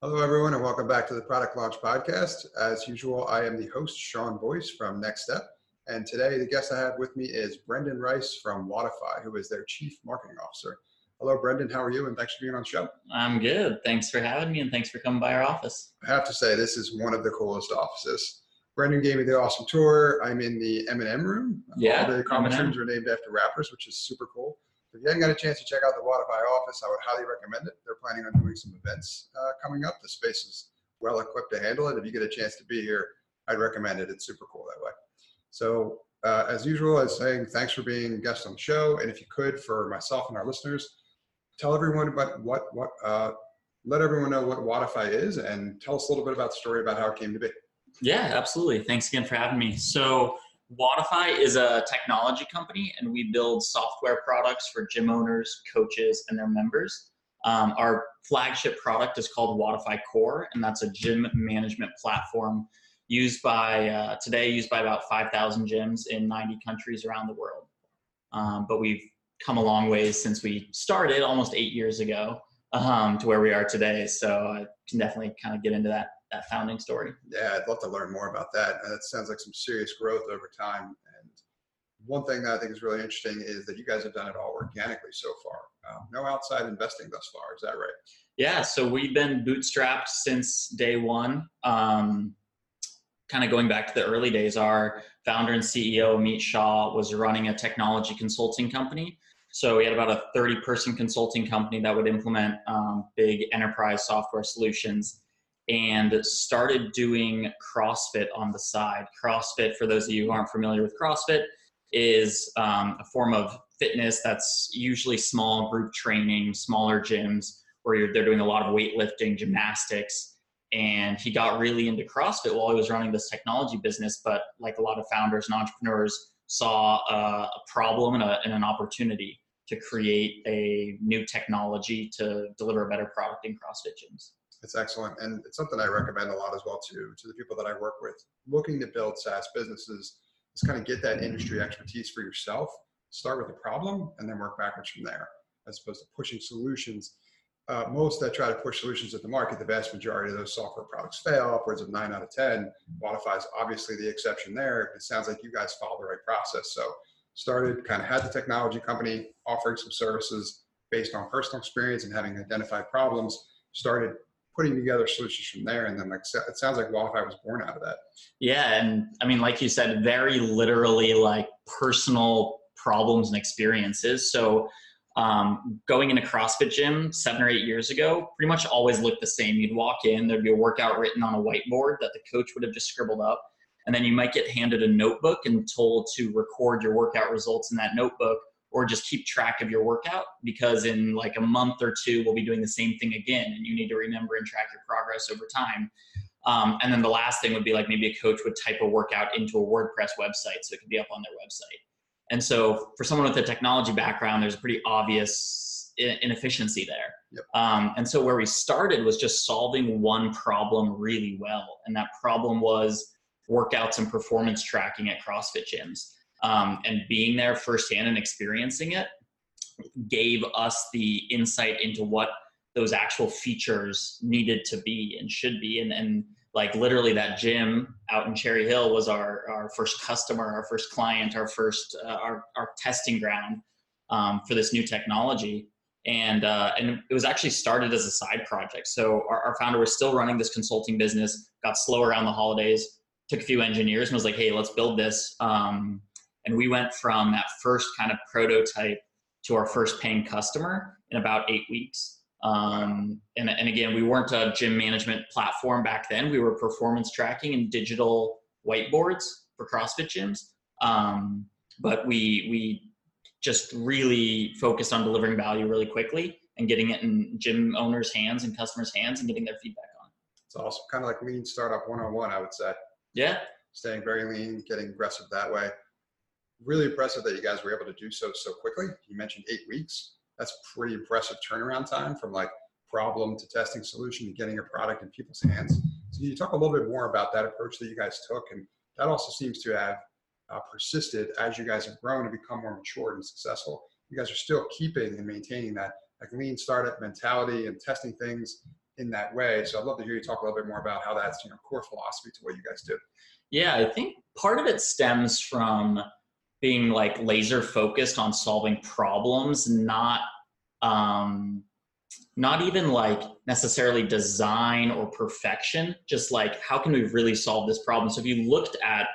Hello, everyone, and welcome back to the Product Launch Podcast. As usual, I am the host, Sean Boyce from NxtStep. And today, the guest I have with me is Brendan Rice from Wodify, who is their Chief Marketing Officer. Hello, Brendan. How are you? And thanks for being on the show. I'm good. Thanks for having me, and thanks for coming by our office. I have to say, this is one of the coolest offices. Brendan gave me the awesome tour. I'm in the Eminem room. Yeah, All the conference Eminem. rooms are named after rappers, which is super cool. If you haven't got a chance to check out the Wodify office, I would highly recommend it. They're planning on doing some events uh, coming up. The space is well equipped to handle it. If you get a chance to be here, I'd recommend it. It's super cool that way. So, uh, as usual, I was saying thanks for being guest on the show. And if you could, for myself and our listeners, tell everyone about what what uh, let everyone know what Wodify is, and tell us a little bit about the story about how it came to be. Yeah, absolutely. Thanks again for having me. So, Wodify is a technology company, and we build software products for gym owners, coaches, and their members. Um, our flagship product is called Wodify Core, and that's a gym management platform used by uh, today used by about 5,000 gyms in 90 countries around the world. Um, but we've come a long ways since we started almost eight years ago um, to where we are today. So I can definitely kind of get into that that founding story. Yeah, I'd love to learn more about that. Uh, That sounds like some serious growth over time. And one thing that I think is really interesting is that you guys have done it all organically so far. Um, no outside investing thus far. Is that right? Yeah, so we've been bootstrapped since day one. Um, kind of going back to the early days, our founder and CEO, Amit Shah, was running a technology consulting company. So we had about a 30 person consulting company that would implement um, big enterprise software solutions and started doing CrossFit on the side. CrossFit, for those of you who aren't familiar with CrossFit, is um, a form of fitness that's usually small group training, smaller gyms where they're doing a lot of weightlifting, gymnastics. And he got really into CrossFit while he was running this technology business. But like a lot of founders and entrepreneurs, saw a, a problem and, a, and an opportunity to create a new technology to deliver a better product in CrossFit gyms. It's excellent. And it's something I recommend a lot as well to, to the people that I work with. Looking to build SaaS businesses is kind of get that industry expertise for yourself. Start with a problem and then work backwards from there, as opposed to pushing solutions. Uh, most that try to push solutions at the market, the vast majority of those software products fail, upwards of nine out of 10. Wodify is obviously the exception there. It sounds like you guys follow the right process. So, started, kind of had the technology company offering some services based on personal experience and having identified problems, started putting together solutions from there. And then, like, it sounds like Wodify was born out of that. Yeah, and I mean, like you said, very literally like personal problems and experiences. So, um, going in a CrossFit gym seven or eight years ago, pretty much always looked the same. You'd walk in, there'd be a workout written on a whiteboard that the coach would have just scribbled up, and then you might get handed a notebook and told to record your workout results in that notebook or just keep track of your workout because in like a month or two we'll be doing the same thing again and you need to remember and track your progress over time. Um, and then the last thing would be like maybe a coach would type a workout into a wordpress website so it could be up on their website. And so for someone with a technology background there's a pretty obvious inefficiency there. Yep. um, and so where we started was just solving one problem really well and that problem was workouts and performance tracking at crossfit gyms um, and being there firsthand and experiencing it gave us the insight into what those actual features needed to be and should be. And, and like literally that gym out in cherry hill was our, our first customer our first client our first uh, our, our testing ground um, for this new technology. And uh, and it was actually started as a side project. So our, our founder was still running this consulting business got slow around the holidays took a few engineers and was like hey let's build this um, and we went from that first kind of prototype to our first paying customer in about eight weeks. Um, and, and again, we weren't a gym management platform back then. We were performance tracking and digital whiteboards for CrossFit gyms. Um, but we we just really focused on delivering value really quickly and getting it in gym owners' hands and customers' hands and getting their feedback on. it. It's also kind of like lean startup 101, I would say. Yeah, Staying very lean, getting aggressive that way. Really impressive that you guys were able to do so so quickly. You mentioned eight weeks. That's pretty impressive turnaround time from like problem to testing solution to getting a product in people's hands. So can you talk a little bit more about that approach that you guys took? And that also seems to have uh, persisted as you guys have grown and become more mature and successful. You guys are still keeping and maintaining that like lean startup mentality and testing things in that way. So I'd love to hear you talk a little bit more about how that's you know core philosophy to what you guys do. Yeah, I think part of it stems from being like laser focused on solving problems, not um, not even like necessarily design or perfection. Just like how can we really solve this problem? So if you looked at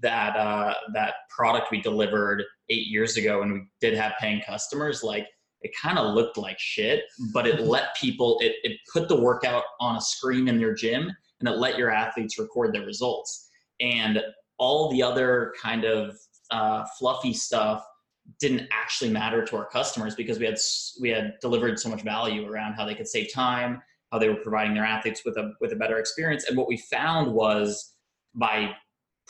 that uh, that product we delivered eight years ago and we did have paying customers, like it kind of looked like shit, but it let people it, it put the workout on a screen in their gym and it let your athletes record their results. And all the other kind of uh, fluffy stuff didn't actually matter to our customers because we had we had delivered so much value around how they could save time, how they were providing their athletes with a with a better experience. And what we found was by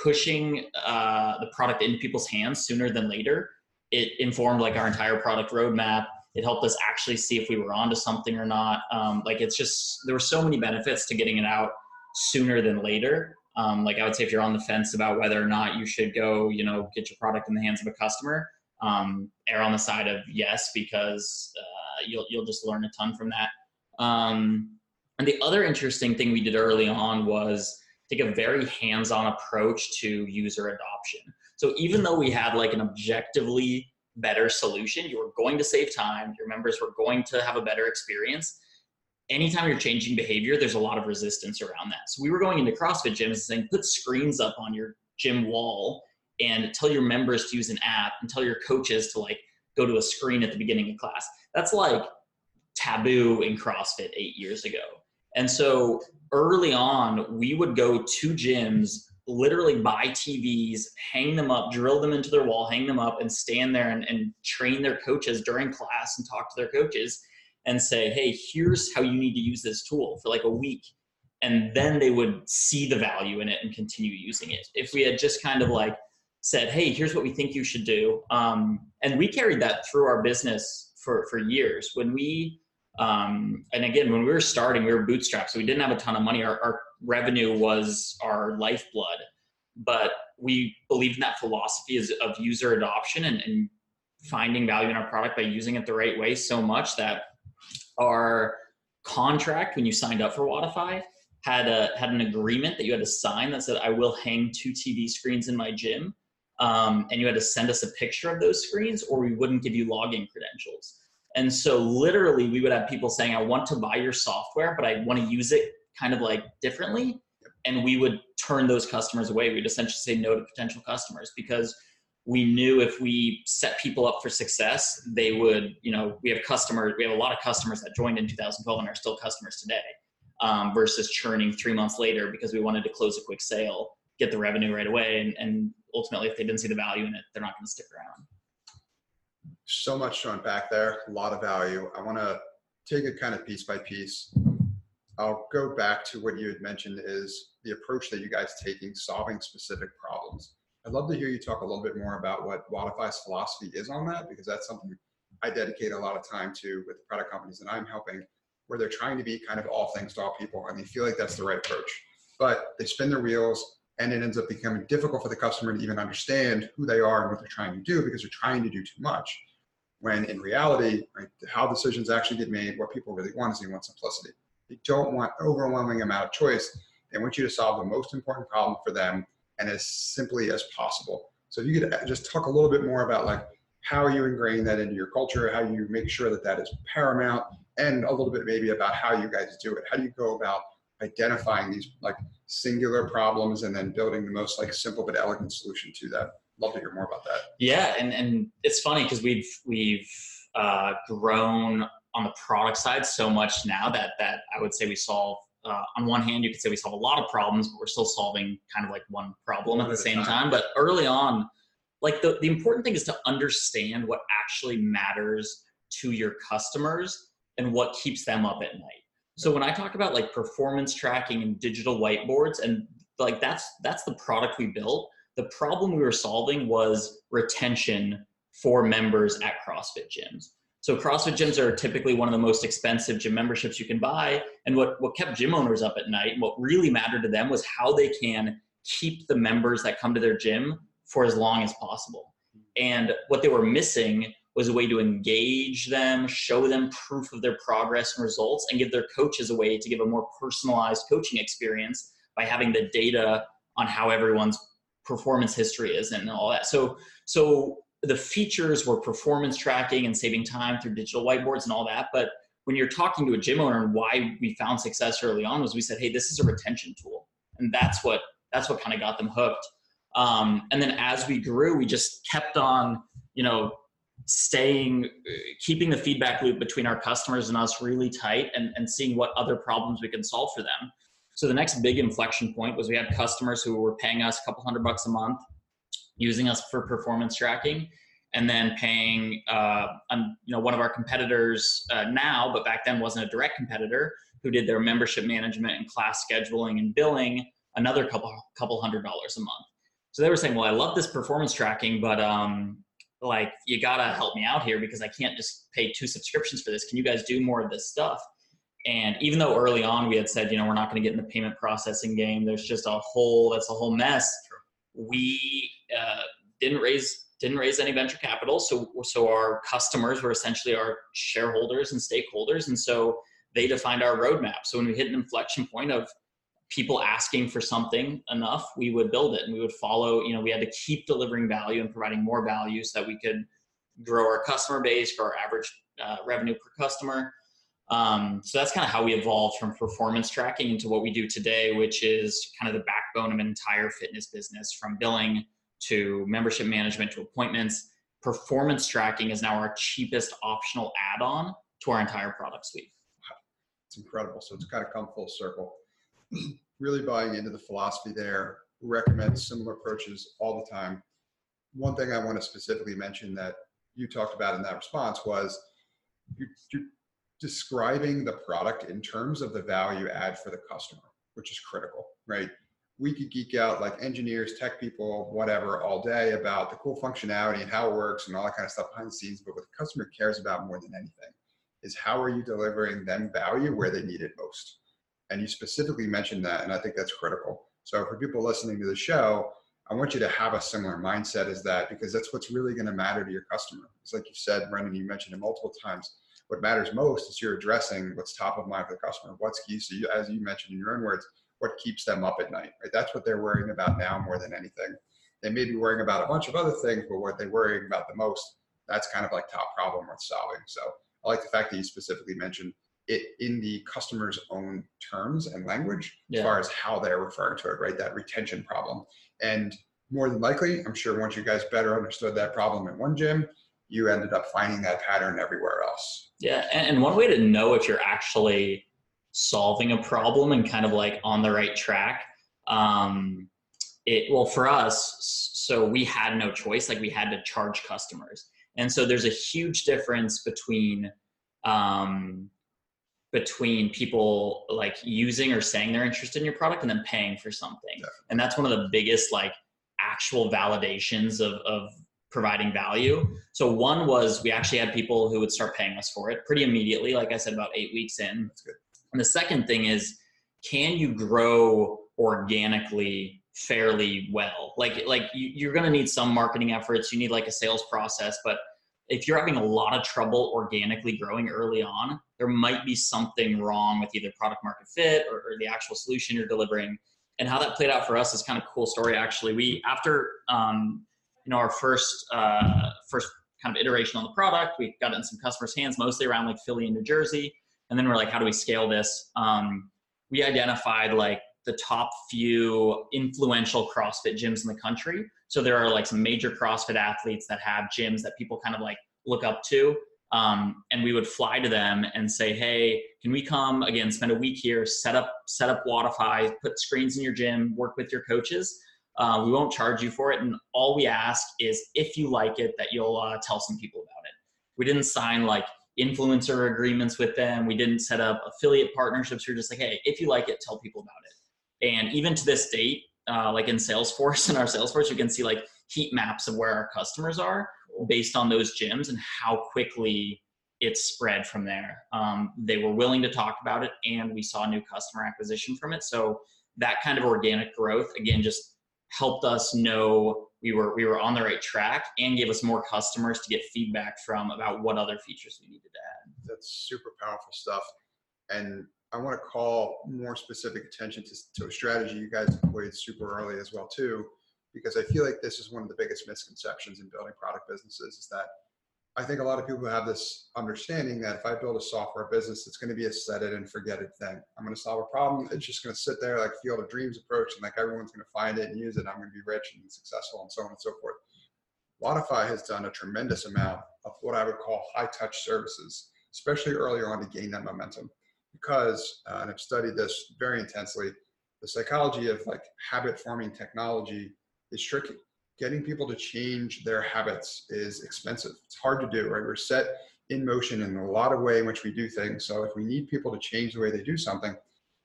pushing uh, the product into people's hands sooner than later, it informed like our entire product roadmap. It helped us actually see if we were onto something or not. Um, like it's just there were so many benefits to getting it out sooner than later. Um, like I would say, if you're on the fence about whether or not you should go, you know, get your product in the hands of a customer, um, err on the side of yes because uh, you'll you'll just learn a ton from that. Um, and the other interesting thing we did early on was take a very hands-on approach to user adoption. So even though we had like an objectively better solution, you were going to save time, your members were going to have a better experience. Anytime you're changing behavior, there's a lot of resistance around that. So we were going into CrossFit gyms and saying, put screens up on your gym wall and tell your members to use an app and tell your coaches to like go to a screen at the beginning of class. That's like taboo in CrossFit eight years ago. And so early on, we would go to gyms, literally buy TVs, hang them up, drill them into their wall, hang them up, and stand there and, and train their coaches during class and talk to their coaches and say, hey, here's how you need to use this tool for like a week. And then they would see the value in it and continue using it. If we had just kind of like said, hey, here's what we think you should do. Um, and we carried that through our business for, for years. When we, um, and again, when we were starting, we were bootstrapped, so we didn't have a ton of money. Our, our revenue was our lifeblood, but we believed in that philosophy of user adoption and, and finding value in our product by using it the right way so much that our contract, when you signed up for Wodify, had a had an agreement that you had to sign that said, "I will hang two TV screens in my gym." um, and you had to send us a picture of those screens or we wouldn't give you login credentials. And so literally we would have people saying, I want to buy your software, but I want to use it kind of like differently. And we would turn those customers away. We'd essentially say no to potential customers because we knew if we set people up for success, they would, you know, we have customers, we have a lot of customers that joined in 2012 and are still customers today um, versus churning three months later because we wanted to close a quick sale, get the revenue right away and, and ultimately, if they didn't see the value in it, they're not going to stick around. So much to unpack there, a lot of value. I want to take it kind of piece by piece. I'll go back to what you had mentioned is the approach that you guys taking solving specific problems. I'd love to hear you talk a little bit more about what Wodify's philosophy is on that, because that's something I dedicate a lot of time to with the product companies that I'm helping, where they're trying to be kind of all things to all people, and they feel like that's the right approach. But they spin their wheels, and it ends up becoming difficult for the customer to even understand who they are and what they're trying to do because they're trying to do too much. When in reality, right, how decisions actually get made, what people really want is they want simplicity. They don't want overwhelming amount of choice. They want you to solve the most important problem for them and as simply as possible. So if you could just talk a little bit more about like how you ingrain that into your culture, how you make sure that that is paramount, and a little bit maybe about how you guys do it. How do you go about identifying these like singular problems and then building the most like simple but elegant solution to that. Love to hear more about that. Yeah, and and it's funny because we've we've uh, grown on the product side so much now that that I would say we solve. Uh, on one hand, you could say we solve a lot of problems, but we're still solving kind of like one problem at the same time. time. But early on, like the, the important thing is to understand what actually matters to your customers and what keeps them up at night so when I talk about like performance tracking and digital whiteboards and like that's that's the product we built. The problem we were solving was retention for members at CrossFit gyms. So CrossFit gyms are typically one of the most expensive gym memberships you can buy. And what, what kept gym owners up at night, and what really mattered to them was how they can keep the members that come to their gym for as long as possible. And what they were missing was a way to engage them, show them proof of their progress and results, and give their coaches a way to give a more personalized coaching experience by having the data on how everyone's performance history is and all that. So, so the features were performance tracking and saving time through digital whiteboards and all that. But when you're talking to a gym owner and why we found success early on was we said, hey, this is a retention tool, and that's what that's what kind of got them hooked. Um, and then as we grew, we just kept on, you know, staying, keeping the feedback loop between our customers and us really tight, and, and seeing what other problems we can solve for them. So the next big inflection point was we had customers who were paying us a couple hundred bucks a month, using us for performance tracking, and then paying, uh, um, you know, one of our competitors uh, now, but back then wasn't a direct competitor, who did their membership management and class scheduling and billing, another couple couple hundred dollars a month. So they were saying, well, I love this performance tracking, but um, like you gotta help me out here because I can't just pay two subscriptions for this. Can you guys do more of this stuff? And even though early on we had said, you know, we're not going to get in the payment processing game, there's just a whole that's a whole mess. We uh, didn't raise didn't raise any venture capital, so so our customers were essentially our shareholders and stakeholders, and so they defined our roadmap. So when we hit an inflection point of people asking for something enough, we would build it and we would follow. You know, we had to keep delivering value and providing more value so that we could grow our customer base, grow our average uh, revenue per customer. Um, so that's kind of how we evolved from performance tracking into what we do today, which is kind of the backbone of an entire fitness business from billing to membership management to appointments. Performance tracking is now our cheapest optional add on to our entire product suite. It's incredible. So it's kind of come full circle. really buying into the philosophy there. Recommend similar approaches all the time. One thing I want to specifically mention that you talked about in that response was you, you're describing the product in terms of the value add for the customer, which is critical, right? We could geek out like engineers, tech people, whatever, all day about the cool functionality and how it works and all that kind of stuff behind the scenes. But what the customer cares about more than anything is how are you delivering them value where they need it most? And you specifically mentioned that, and I think that's critical. So for people listening to the show, I want you to have a similar mindset as that because that's what's really going to matter to your customer. It's like you said, Brendan, you mentioned it multiple times. What matters most is you're addressing what's top of mind for the customer. What's key? So you, as you mentioned in your own words, what keeps them up at night, right? That's what they're worrying about now more than anything. They may be worrying about a bunch of other things, but what they're worrying about the most, that's kind of like top problem worth solving. So I like the fact that you specifically mentioned it in the customer's own terms and language yeah. as far as how they're referring to it, right? That retention problem. And more than likely, I'm sure once you guys better understood that problem in one gym, you ended up finding that pattern everywhere else. Yeah. And one way to know if you're actually solving a problem and kind of like on the right track, um, it, well, for us, so we had no choice. Like we had to charge customers. And so there's a huge difference between, um, between people like using or saying they're interested in your product and then paying for something. And that's one of the biggest like actual validations of, of providing value. So one was we actually had people who would start paying us for it pretty immediately, like I said, about eight weeks in. That's good. And the second thing is, can you grow organically fairly well? Like like you, you're gonna need some marketing efforts, you need like a sales process, but if you're having a lot of trouble organically growing early on, there might be something wrong with either product market fit or, or, the actual solution you're delivering. And how that played out for us is kind of a cool story. Actually, we after um, know our first uh, first kind of iteration on the product, we got it in some customers' hands, mostly around like Philly and New Jersey. And then we're like, how do we scale this? Um, we identified like the top few influential CrossFit gyms in the country. So there are like some major CrossFit athletes that have gyms that people kind of like look up to. Um, and we would fly to them and say, "Hey, can we come again? Spend a week here, set up set up Wodify, put screens in your gym, work with your coaches. Uh, we won't charge you for it, and all we ask is if you like it, that you'll uh, tell some people about it. We didn't sign like influencer agreements with them. We didn't set up affiliate partnerships. We are just like, hey, if you like it, tell people about it. And even to this date, uh, like in Salesforce and our Salesforce, you can see like heat maps of where our customers are based on those gyms and how quickly it spread from there. Um, they were willing to talk about it, and we saw new customer acquisition from it. So that kind of organic growth, again, just helped us know we were we were on the right track and gave us more customers to get feedback from about what other features we needed to add. That's super powerful stuff. And I want to call more specific attention to, to a strategy you guys employed super early as well too, because I feel like this is one of the biggest misconceptions in building product businesses is that I think a lot of people have this understanding that if I build a software business, it's going to be a set it and forget it thing. I'm going to solve a problem. It's just going to sit there like field of dreams approach and like everyone's going to find it and use it. I'm going to be rich and successful and so on and so forth. Wodify has done a tremendous amount of what I would call high touch services, especially earlier on to gain that momentum. Because, uh, and I've studied this very intensely, the psychology of like habit forming technology is tricky getting people to change their habits is expensive. It's hard to do, right? We're set in motion in a lot of way in which we do things. So if we need people to change the way they do something,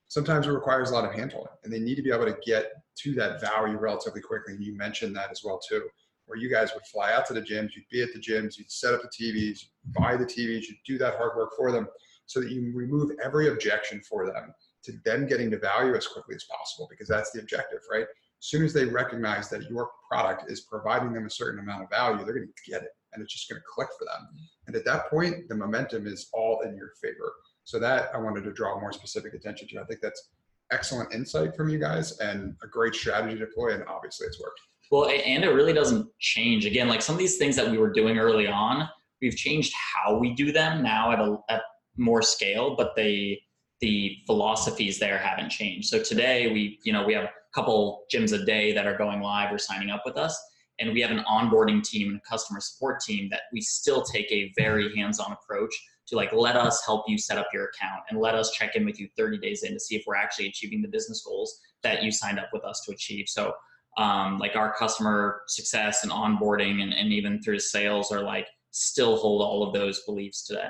sometimes it requires a lot of handholding and they need to be able to get to that value relatively quickly. And you mentioned that as well too, where you guys would fly out to the gyms, you'd be at the gyms, you'd set up the TVs, buy the TVs, you'd do that hard work for them so that you remove every objection for them to them getting to value as quickly as possible because that's the objective, right? As soon as they recognize that your product is providing them a certain amount of value, they're going to get it and it's just going to click for them. And at that point, the momentum is all in your favor. So that I wanted to draw more specific attention to. I think that's excellent insight from you guys and a great strategy to deploy. And obviously it's worked. Well, and it really doesn't change. Again, like some of these things that we were doing early on, we've changed how we do them now at a at more scale, but they the philosophies there haven't changed. So today we, you know, we have couple gyms a day that are going live or signing up with us. And we have an onboarding team and a customer support team that we still take a very hands-on approach to like let us help you set up your account and let us check in with you 30 days in to see if we're actually achieving the business goals that you signed up with us to achieve. So um, like our customer success and onboarding and, and even through sales are like still hold all of those beliefs today.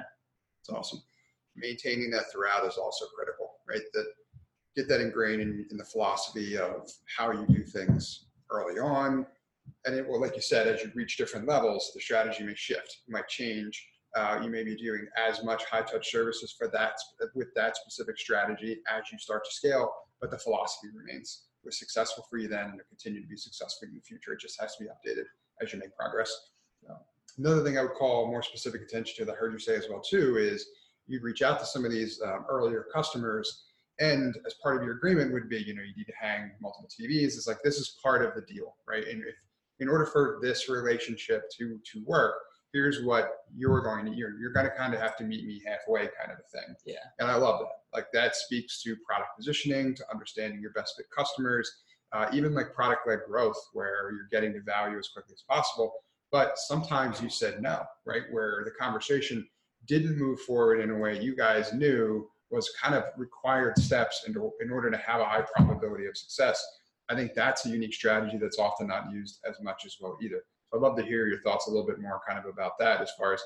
It's awesome maintaining that throughout is also critical, right? That get that ingrained in, in the philosophy of how you do things early on. And it will, like you said, as you reach different levels, the strategy may shift, it might change. Uh, you may be doing as much high touch services for that with that specific strategy as you start to scale, but the philosophy remains. It was successful for you then, and it continue to be successful in the future. It just has to be updated as you make progress. Another thing I would call more specific attention to that I heard you say as well too is you'd reach out to some of these um, earlier customers and as part of your agreement would be you know you need to hang multiple tvs it's like this is part of the deal right? And if in order for this relationship to to work here's what you're going to you're, you're going to kind of have to meet me halfway kind of a thing. Yeah. And i love that. Like that speaks to product positioning to understanding your best fit customers uh, even like product led growth where you're getting the value as quickly as possible. But sometimes you said no right? Where the conversation didn't move forward in a way you guys knew was kind of required steps in, in order to have a high probability of success. I think that's a unique strategy that's often not used as much as well either. So I'd love to hear your thoughts a little bit more kind of about that as far as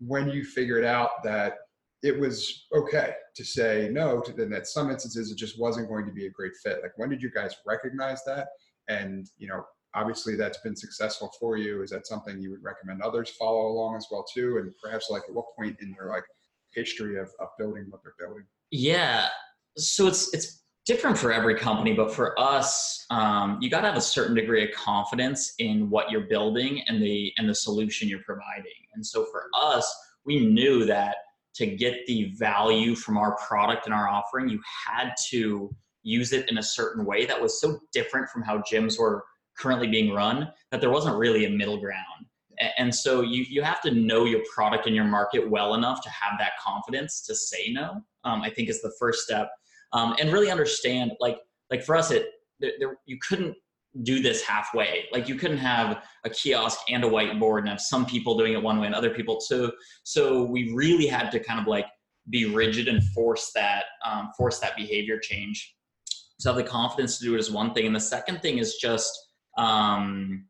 when you figured out that it was okay to say no to then that some instances it just wasn't going to be a great fit. Like when did you guys recognize that? And you know, obviously that's been successful for you is that something you would recommend others follow along as well too and perhaps like at what point in your like history of, of building what they're building. Yeah. So it's it's different for every company but for us um, you got to have a certain degree of confidence in what you're building and the and the solution you're providing. And so for us we knew that to get the value from our product and our offering you had to use it in a certain way that was so different from how gyms were currently being run that there wasn't really a middle ground and so you, you have to know your product and your market well enough to have that confidence to say no um, i think is the first step. Um, and really understand like like for us it there, there, you couldn't do this halfway. Like you couldn't have a kiosk and a whiteboard and have some people doing it one way and other people. So so we really had to kind of like be rigid and force that um, force that behavior change. So have the confidence to do it is one thing. And the second thing is just um,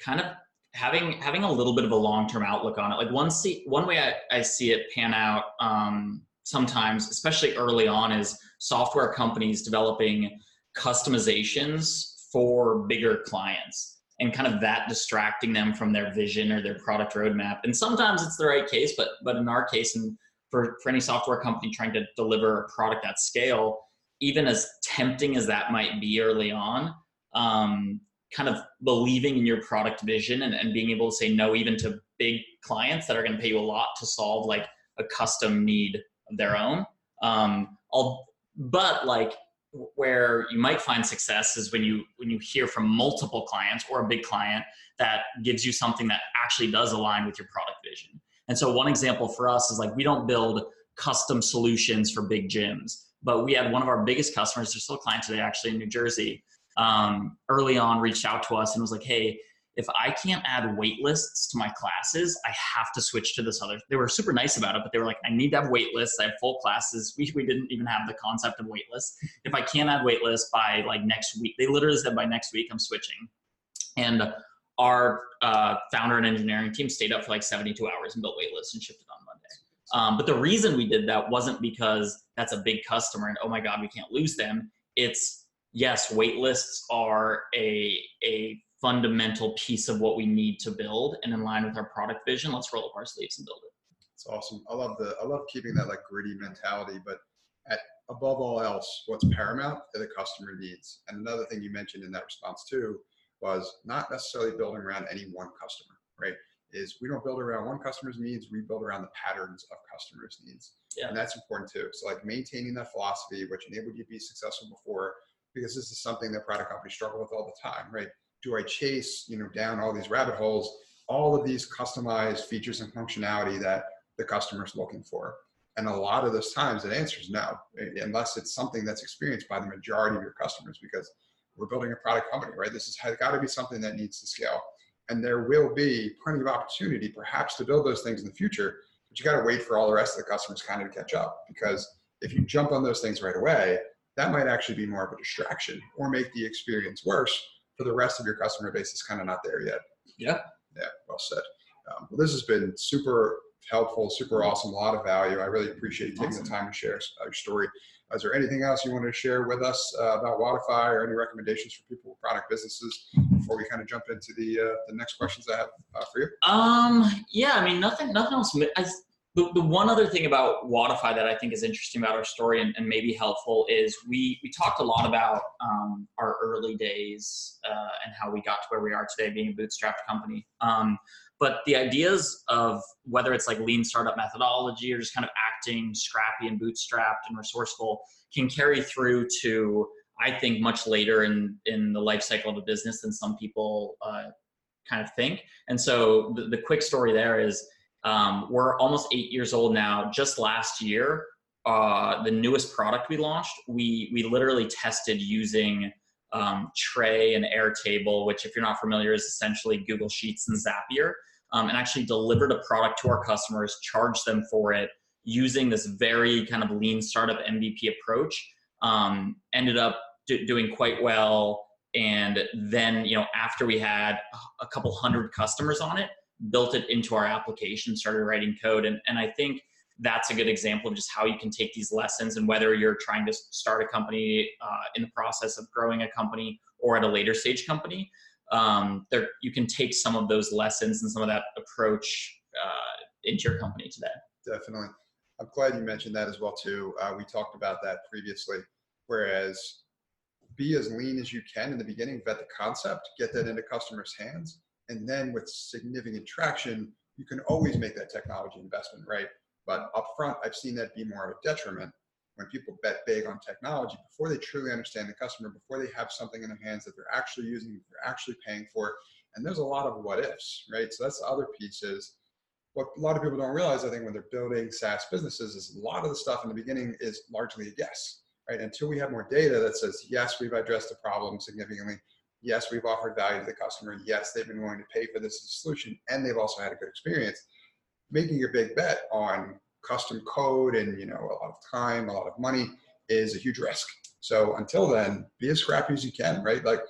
kind of having having a little bit of a long term outlook on it. Like one see one way I, I see it pan out um, sometimes, especially early on, is software companies developing customizations for bigger clients and kind of that distracting them from their vision or their product roadmap. And sometimes it's the right case, but but in our case, and for, for any software company trying to deliver a product at scale, even as tempting as that might be early on, um, kind of believing in your product vision and, and being able to say no even to big clients that are going to pay you a lot to solve like a custom need of their own. Um, I'll, but like where you might find success is when you when you hear from multiple clients or a big client that gives you something that actually does align with your product vision. And so one example for us is like we don't build custom solutions for big gyms, but we had one of our biggest customers, they're still a client today actually in New Jersey, um, early on reached out to us and was like, hey, if I can't add wait lists to my classes, I have to switch to this other. They were super nice about it, but they were like, I need to have wait lists. I have full classes. We, we didn't even have the concept of wait lists. If I can't add wait lists by like next week, they literally said by next week I'm switching. And our uh, founder and engineering team stayed up for like 72 hours and built wait lists and shipped it on Monday. Um, but the reason we did that wasn't because that's a big customer and oh my God, we can't lose them. It's yes, wait lists are a, a fundamental piece of what we need to build and in line with our product vision. Let's roll up our sleeves and build it. It's awesome. I love the i love keeping that like gritty mentality but at above all else what's paramount are the customer needs. And another thing you mentioned in that response too was not necessarily building around any one customer right? Is we don't build around one customer's needs we build around the patterns of customers needs. Yeah. and that's important too. So like maintaining that philosophy which enabled you to be successful before because this is something that product companies struggle with all the time right do I chase, you know, down all these rabbit holes, all of these customized features and functionality that the customer is looking for? And a lot of those times, the answer is no, eh, unless it's something that's experienced by the majority of your customers, because we're building a product company, right? This has got to be something that needs to scale. And there will be plenty of opportunity, perhaps, to build those things in the future, but you got to wait for all the rest of the customers kind of to catch up. Because if you jump on those things right away, that might actually be more of a distraction or make the experience worse for the rest of your customer base is kind of not there yet. Yeah. Yeah. Well said. Um, well, this has been super helpful, super awesome, a lot of value. I really appreciate you taking awesome. the time to share uh, your story. Is there anything else you want to share with us uh, about Wodify or any recommendations for people with product businesses before we kind of jump into the uh, the next questions I have uh, for you? Um, yeah, I mean, nothing, nothing else. I, the, the one other thing about Wodify that I think is interesting about our story and, and maybe helpful is we we talked a lot about um, our early days uh, and how we got to where we are today, being a bootstrapped company. Um, but the ideas of whether it's like lean startup methodology or just kind of acting scrappy and bootstrapped and resourceful can carry through to I think much later in in the life cycle of a business than some people uh, kind of think. And so the, the quick story there is um, we're almost eight years old now. Just last year, uh, the newest product we launched, we we literally tested using um, Tray and Airtable, which, if you're not familiar, is essentially Google Sheets and Zapier, um, and actually delivered a product to our customers, charged them for it using this very kind of lean startup MVP approach. Um, ended up do- doing quite well, and then you know after we had a couple hundred customers on it, built it into our application, started writing code. And, and I think that's a good example of just how you can take these lessons and whether you're trying to start a company uh, in the process of growing a company or at a later stage company, um, there you can take some of those lessons and some of that approach uh, into your company today. Definitely. I'm glad you mentioned that as well too. Uh, we talked about that previously. Whereas be as lean as you can in the beginning, vet the concept, get that into customers' hands, and then with significant traction, you can always make that technology investment, right? But upfront, I've seen that be more of a detriment when people bet big on technology before they truly understand the customer, before they have something in their hands that they're actually using, they're actually paying for. And there's a lot of what ifs, right? So that's the other piece is what a lot of people don't realize, I think, when they're building SaaS businesses, is a lot of the stuff in the beginning is largely a guess, right? Until we have more data that says, yes, we've addressed the problem significantly, yes, we've offered value to the customer. Yes, they've been willing to pay for this solution, and they've also had a good experience. Making your big bet on custom code and you know a lot of time, a lot of money is a huge risk. So until then, be as scrappy as you can, right? Like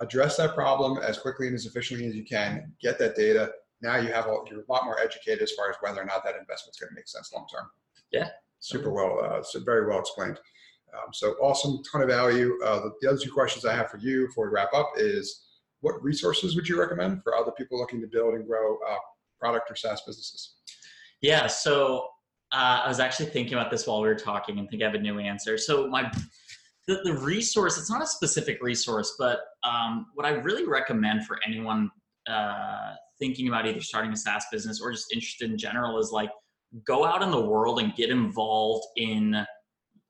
address that problem as quickly and as efficiently as you can. Get that data. Now you have a, you're a lot more educated as far as whether or not that investment's going to make sense long term. Yeah, super well, uh, so very well explained. Um, so awesome, ton of value. Uh, the, the, other two questions I have for you before we wrap up is what resources would you recommend for other people looking to build and grow uh, product or SaaS businesses? Yeah, so uh, I was actually thinking about this while we were talking and think I have a new answer. So my the, the resource, it's not a specific resource, but um, what I really recommend for anyone uh, thinking about either starting a SaaS business or just interested in general is like go out in the world and get involved in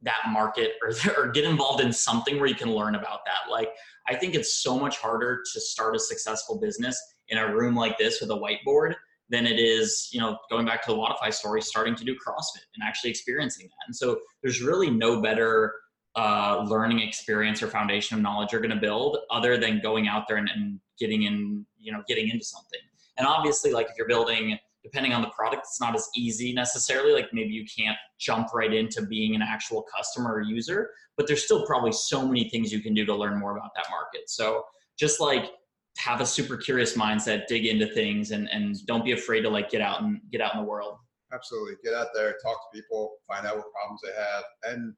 that market or, or get involved in something where you can learn about that. Like, I think it's so much harder to start a successful business in a room like this with a whiteboard than it is, you know, going back to the Wodify story, starting to do CrossFit and actually experiencing that. And so there's really no better uh, learning experience or foundation of knowledge you're going to build other than going out there and, and getting in, you know, getting into something. And obviously, like if you're building, depending on the product, it's not as easy necessarily. Like maybe you can't jump right into being an actual customer or user, but there's still probably so many things you can do to learn more about that market. So just like have a super curious mindset, dig into things, and and don't be afraid to like get out and get out in the world. Absolutely, get out there, talk to people, find out what problems they have, and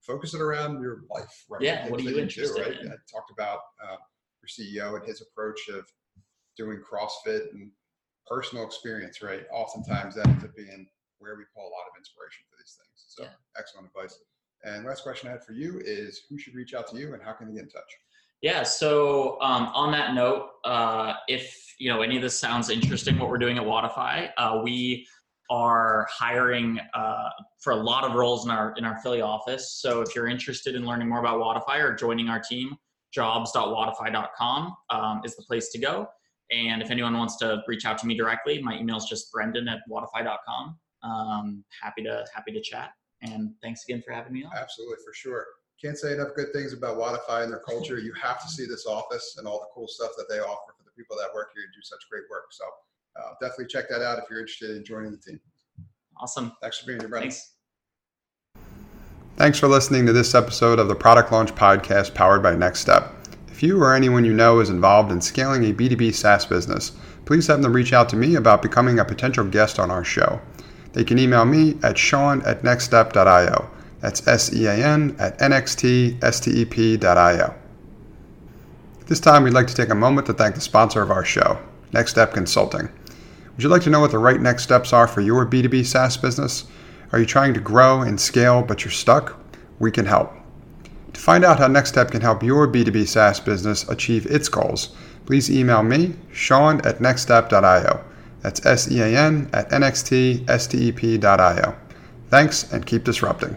focus it around your life. Right? Yeah, what are you interested do, right? in? I talked about uh, your CEO and his approach of doing CrossFit and personal experience. Right, oftentimes that ends up being where we pull a lot of inspiration for these things. So yeah. excellent advice. And last question I had for you is who should reach out to you and how can they get in touch? Yeah. So um, on that note, uh, if you know any of this sounds interesting, what we're doing at Wodify, uh, we are hiring uh, for a lot of roles in our in our Philly office. So if you're interested in learning more about Wodify or joining our team, jobs.wodify.com um, is the place to go. And if anyone wants to reach out to me directly, my email is just brendan at wodify.com. Um, happy to happy to chat. And thanks again for having me on. Absolutely, for sure can't say enough good things about Wodify and their culture. You have to see this office and all the cool stuff that they offer for the people that work here and do such great work. So uh, definitely check that out if you're interested in joining the team. Awesome. Thanks for being here, Brent. Thanks. Thanks for listening to this episode of the Product Launch Podcast powered by NxtStep. If you or anyone you know is involved in scaling a B2B SaaS business, please have them reach out to me about becoming a potential guest on our show. They can email me at sean at nxtstep.io. That's S E A N at nxtstep.io. This time, we'd like to take a moment to thank the sponsor of our show, NxtStep Consulting. Would you like to know what the right next steps are for your B2B SaaS business? Are you trying to grow and scale but you're stuck? We can help. To find out how NxtStep can help your B2B SaaS business achieve its goals, please email me, Sean at nxtstep.io. That's S E A N at nxtstep.io. Thanks and keep disrupting.